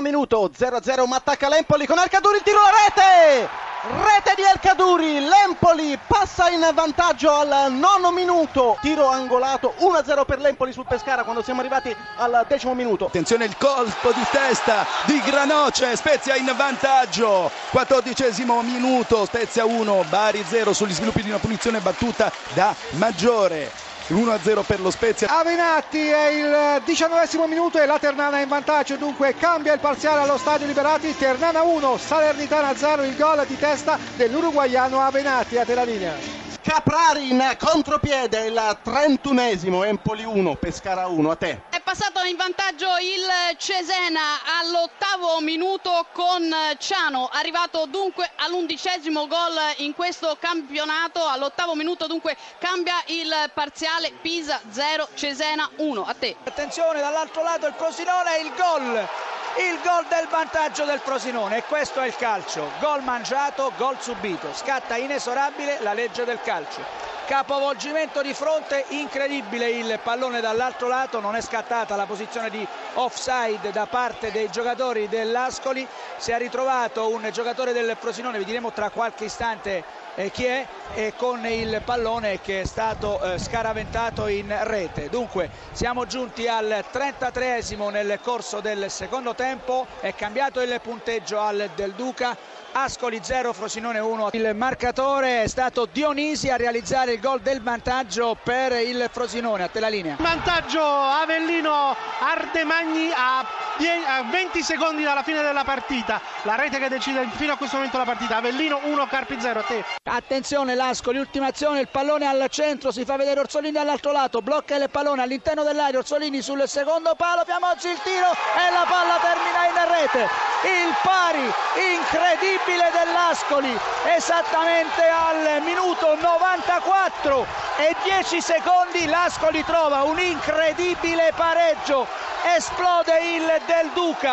minuto 0-0 ma attacca l'Empoli con Alcaduri il tiro alla rete Rete di Alcaduri, l'Empoli passa in vantaggio al nono minuto, tiro angolato 1-0 per l'Empoli sul Pescara quando siamo arrivati al decimo minuto. Attenzione il colpo di testa di Granoce, Spezia in vantaggio, quattordicesimo minuto, Spezia 1, Bari 0 sugli sviluppi di una punizione battuta da Maggiore. 1-0 per lo Spezia. Avenatti è il diciannovesimo minuto e la Ternana è in vantaggio, dunque cambia il parziale allo stadio Liberati, Ternana 1, Salernitana 0, il gol di testa dell'uruguaiano Avenatti a te la linea. Caprari in contropiede, il trentunesimo, Empoli 1, Pescara 1, a te. Passato in vantaggio il Cesena all'ottavo minuto con Ciano, arrivato dunque all'undicesimo gol in questo campionato, all'ottavo minuto dunque cambia il parziale. Pisa 0, Cesena 1, a te. Attenzione dall'altro lato il Frosinone il gol il gol del vantaggio del Frosinone. E questo è il calcio. Gol mangiato, gol subito. Scatta inesorabile la legge del calcio capovolgimento di fronte incredibile il pallone dall'altro lato non è scattata la posizione di offside da parte dei giocatori dell'Ascoli si è ritrovato un giocatore del Frosinone vi diremo tra qualche istante chi è? E con il pallone che è stato eh, scaraventato in rete. Dunque siamo giunti al 33esimo nel corso del secondo tempo. È cambiato il punteggio al Del Duca. Ascoli 0 Frosinone 1 il marcatore è stato Dionisi a realizzare il gol del vantaggio per il Frosinone. A te la linea. Vantaggio Avellino Ardemagni a 20 secondi dalla fine della partita. La rete che decide fino a questo momento la partita. Avellino 1 Carpi 0 a te attenzione Lascoli ultima azione il pallone al centro si fa vedere Orsolini dall'altro lato blocca il pallone all'interno dell'aria Orsolini sul secondo palo Fiamozzi il tiro e la palla termina in rete. Il pari incredibile dell'Ascoli esattamente al minuto 94 e 10 secondi l'Ascoli trova un incredibile pareggio esplode il Del Duca